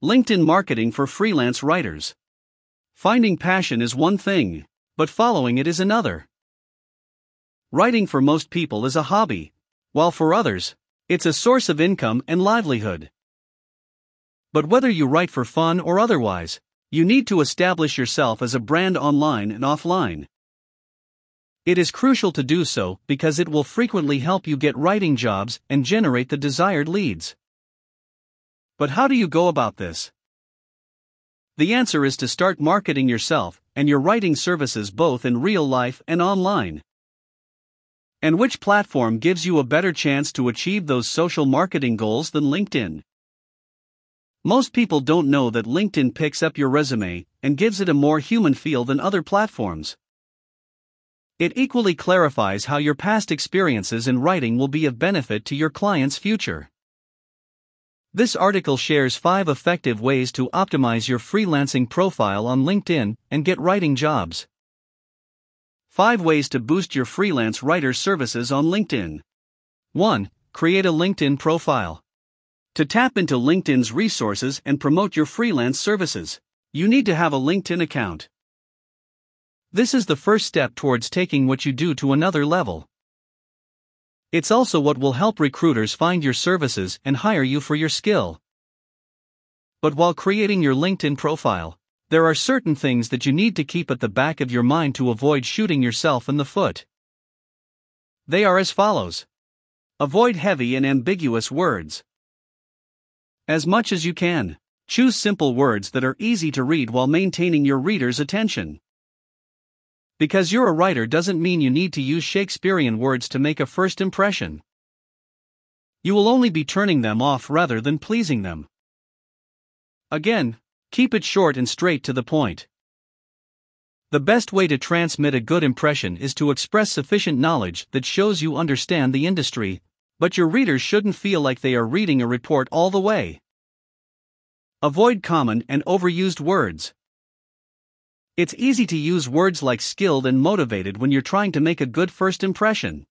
LinkedIn marketing for freelance writers. Finding passion is one thing, but following it is another. Writing for most people is a hobby, while for others, it's a source of income and livelihood. But whether you write for fun or otherwise, you need to establish yourself as a brand online and offline. It is crucial to do so because it will frequently help you get writing jobs and generate the desired leads. But how do you go about this? The answer is to start marketing yourself and your writing services both in real life and online. And which platform gives you a better chance to achieve those social marketing goals than LinkedIn? Most people don't know that LinkedIn picks up your resume and gives it a more human feel than other platforms. It equally clarifies how your past experiences in writing will be of benefit to your client's future. This article shares 5 effective ways to optimize your freelancing profile on LinkedIn and get writing jobs. 5 ways to boost your freelance writer services on LinkedIn. 1. Create a LinkedIn profile. To tap into LinkedIn's resources and promote your freelance services, you need to have a LinkedIn account. This is the first step towards taking what you do to another level. It's also what will help recruiters find your services and hire you for your skill. But while creating your LinkedIn profile, there are certain things that you need to keep at the back of your mind to avoid shooting yourself in the foot. They are as follows Avoid heavy and ambiguous words. As much as you can, choose simple words that are easy to read while maintaining your reader's attention. Because you're a writer doesn't mean you need to use Shakespearean words to make a first impression. You will only be turning them off rather than pleasing them. Again, keep it short and straight to the point. The best way to transmit a good impression is to express sufficient knowledge that shows you understand the industry, but your readers shouldn't feel like they are reading a report all the way. Avoid common and overused words. It's easy to use words like skilled and motivated when you're trying to make a good first impression.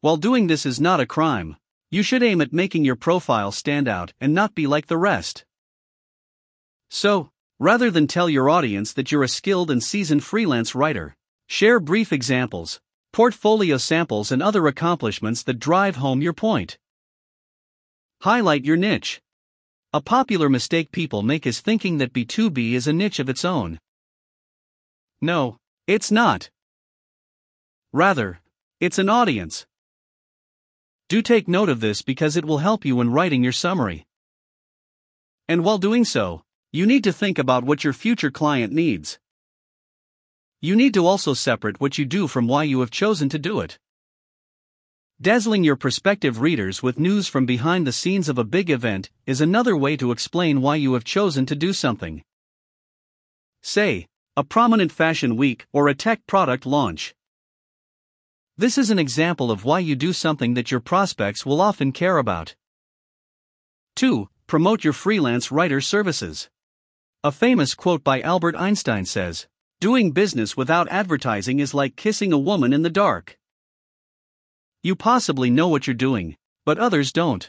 While doing this is not a crime, you should aim at making your profile stand out and not be like the rest. So, rather than tell your audience that you're a skilled and seasoned freelance writer, share brief examples, portfolio samples, and other accomplishments that drive home your point. Highlight your niche. A popular mistake people make is thinking that B2B is a niche of its own. No, it's not. Rather, it's an audience. Do take note of this because it will help you when writing your summary. And while doing so, you need to think about what your future client needs. You need to also separate what you do from why you have chosen to do it. Dazzling your prospective readers with news from behind the scenes of a big event is another way to explain why you have chosen to do something. Say, a prominent fashion week or a tech product launch. This is an example of why you do something that your prospects will often care about. 2. Promote your freelance writer services. A famous quote by Albert Einstein says, Doing business without advertising is like kissing a woman in the dark. You possibly know what you're doing, but others don't.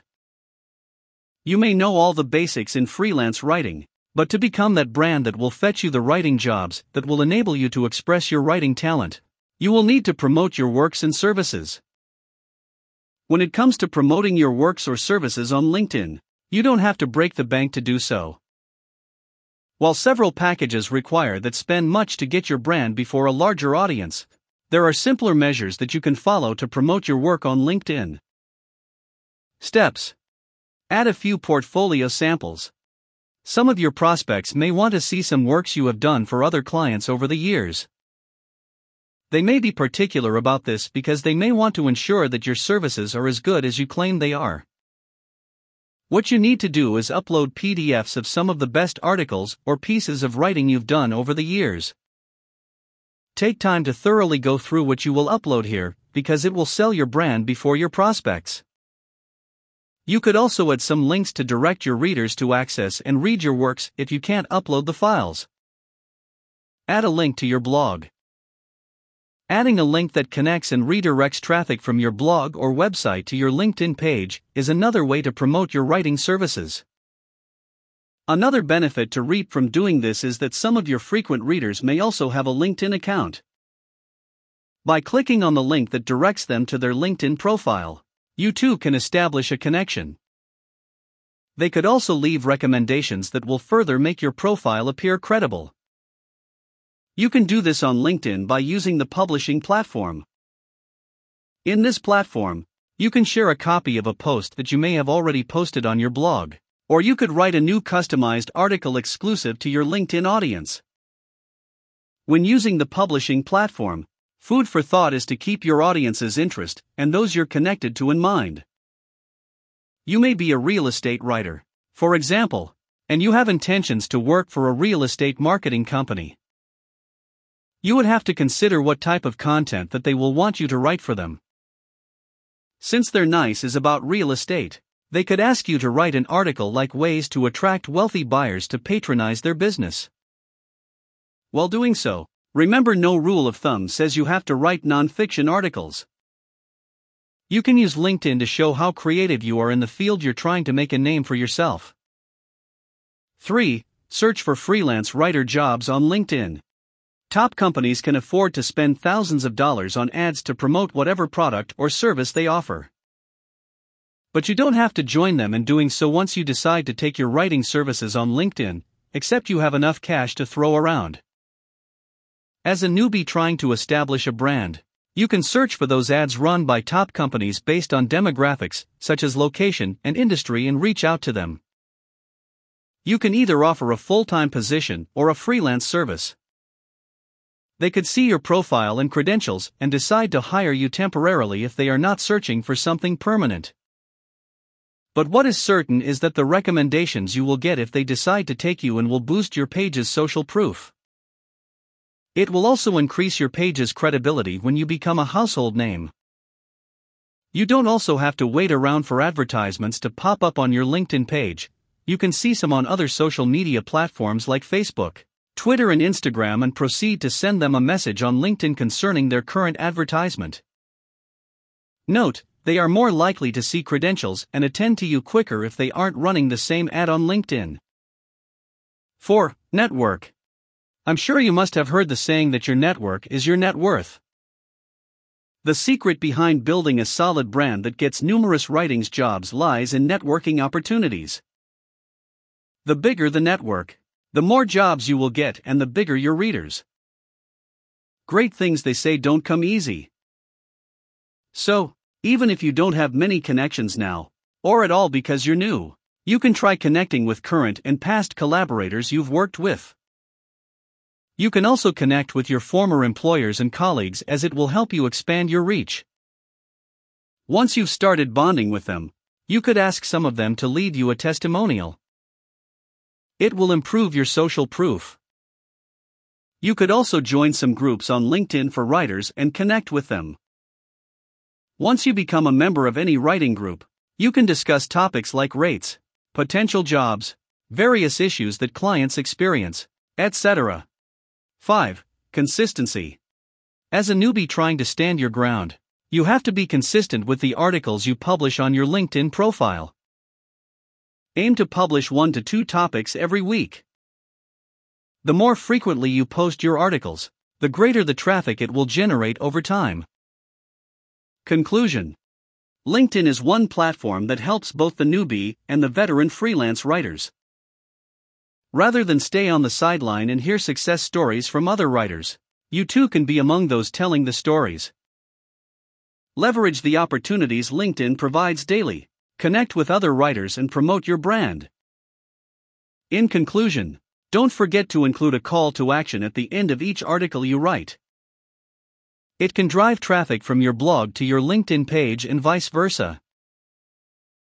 You may know all the basics in freelance writing, but to become that brand that will fetch you the writing jobs that will enable you to express your writing talent, you will need to promote your works and services. When it comes to promoting your works or services on LinkedIn, you don't have to break the bank to do so. While several packages require that spend much to get your brand before a larger audience, there are simpler measures that you can follow to promote your work on LinkedIn. Steps Add a few portfolio samples. Some of your prospects may want to see some works you have done for other clients over the years. They may be particular about this because they may want to ensure that your services are as good as you claim they are. What you need to do is upload PDFs of some of the best articles or pieces of writing you've done over the years. Take time to thoroughly go through what you will upload here, because it will sell your brand before your prospects. You could also add some links to direct your readers to access and read your works if you can't upload the files. Add a link to your blog. Adding a link that connects and redirects traffic from your blog or website to your LinkedIn page is another way to promote your writing services. Another benefit to reap from doing this is that some of your frequent readers may also have a LinkedIn account. By clicking on the link that directs them to their LinkedIn profile, you too can establish a connection. They could also leave recommendations that will further make your profile appear credible. You can do this on LinkedIn by using the publishing platform. In this platform, you can share a copy of a post that you may have already posted on your blog. Or you could write a new customized article exclusive to your LinkedIn audience. When using the publishing platform, food for thought is to keep your audience's interest and those you're connected to in mind. You may be a real estate writer, for example, and you have intentions to work for a real estate marketing company. You would have to consider what type of content that they will want you to write for them. Since they're nice is about real estate, they could ask you to write an article like ways to attract wealthy buyers to patronize their business. While doing so, remember no rule of thumb says you have to write nonfiction articles. You can use LinkedIn to show how creative you are in the field you're trying to make a name for yourself. 3. Search for freelance writer jobs on LinkedIn. Top companies can afford to spend thousands of dollars on ads to promote whatever product or service they offer. But you don't have to join them in doing so once you decide to take your writing services on LinkedIn, except you have enough cash to throw around. As a newbie trying to establish a brand, you can search for those ads run by top companies based on demographics, such as location and industry, and reach out to them. You can either offer a full time position or a freelance service. They could see your profile and credentials and decide to hire you temporarily if they are not searching for something permanent. But what is certain is that the recommendations you will get if they decide to take you and will boost your page's social proof. It will also increase your page's credibility when you become a household name. You don't also have to wait around for advertisements to pop up on your LinkedIn page, you can see some on other social media platforms like Facebook, Twitter, and Instagram and proceed to send them a message on LinkedIn concerning their current advertisement. Note, they are more likely to see credentials and attend to you quicker if they aren't running the same ad on LinkedIn. 4. Network. I'm sure you must have heard the saying that your network is your net worth. The secret behind building a solid brand that gets numerous writings jobs lies in networking opportunities. The bigger the network, the more jobs you will get and the bigger your readers. Great things they say don't come easy. So, even if you don't have many connections now, or at all because you're new, you can try connecting with current and past collaborators you've worked with. You can also connect with your former employers and colleagues as it will help you expand your reach. Once you've started bonding with them, you could ask some of them to leave you a testimonial. It will improve your social proof. You could also join some groups on LinkedIn for writers and connect with them. Once you become a member of any writing group, you can discuss topics like rates, potential jobs, various issues that clients experience, etc. 5. Consistency. As a newbie trying to stand your ground, you have to be consistent with the articles you publish on your LinkedIn profile. Aim to publish one to two topics every week. The more frequently you post your articles, the greater the traffic it will generate over time. Conclusion LinkedIn is one platform that helps both the newbie and the veteran freelance writers. Rather than stay on the sideline and hear success stories from other writers, you too can be among those telling the stories. Leverage the opportunities LinkedIn provides daily, connect with other writers, and promote your brand. In conclusion, don't forget to include a call to action at the end of each article you write. It can drive traffic from your blog to your LinkedIn page and vice versa.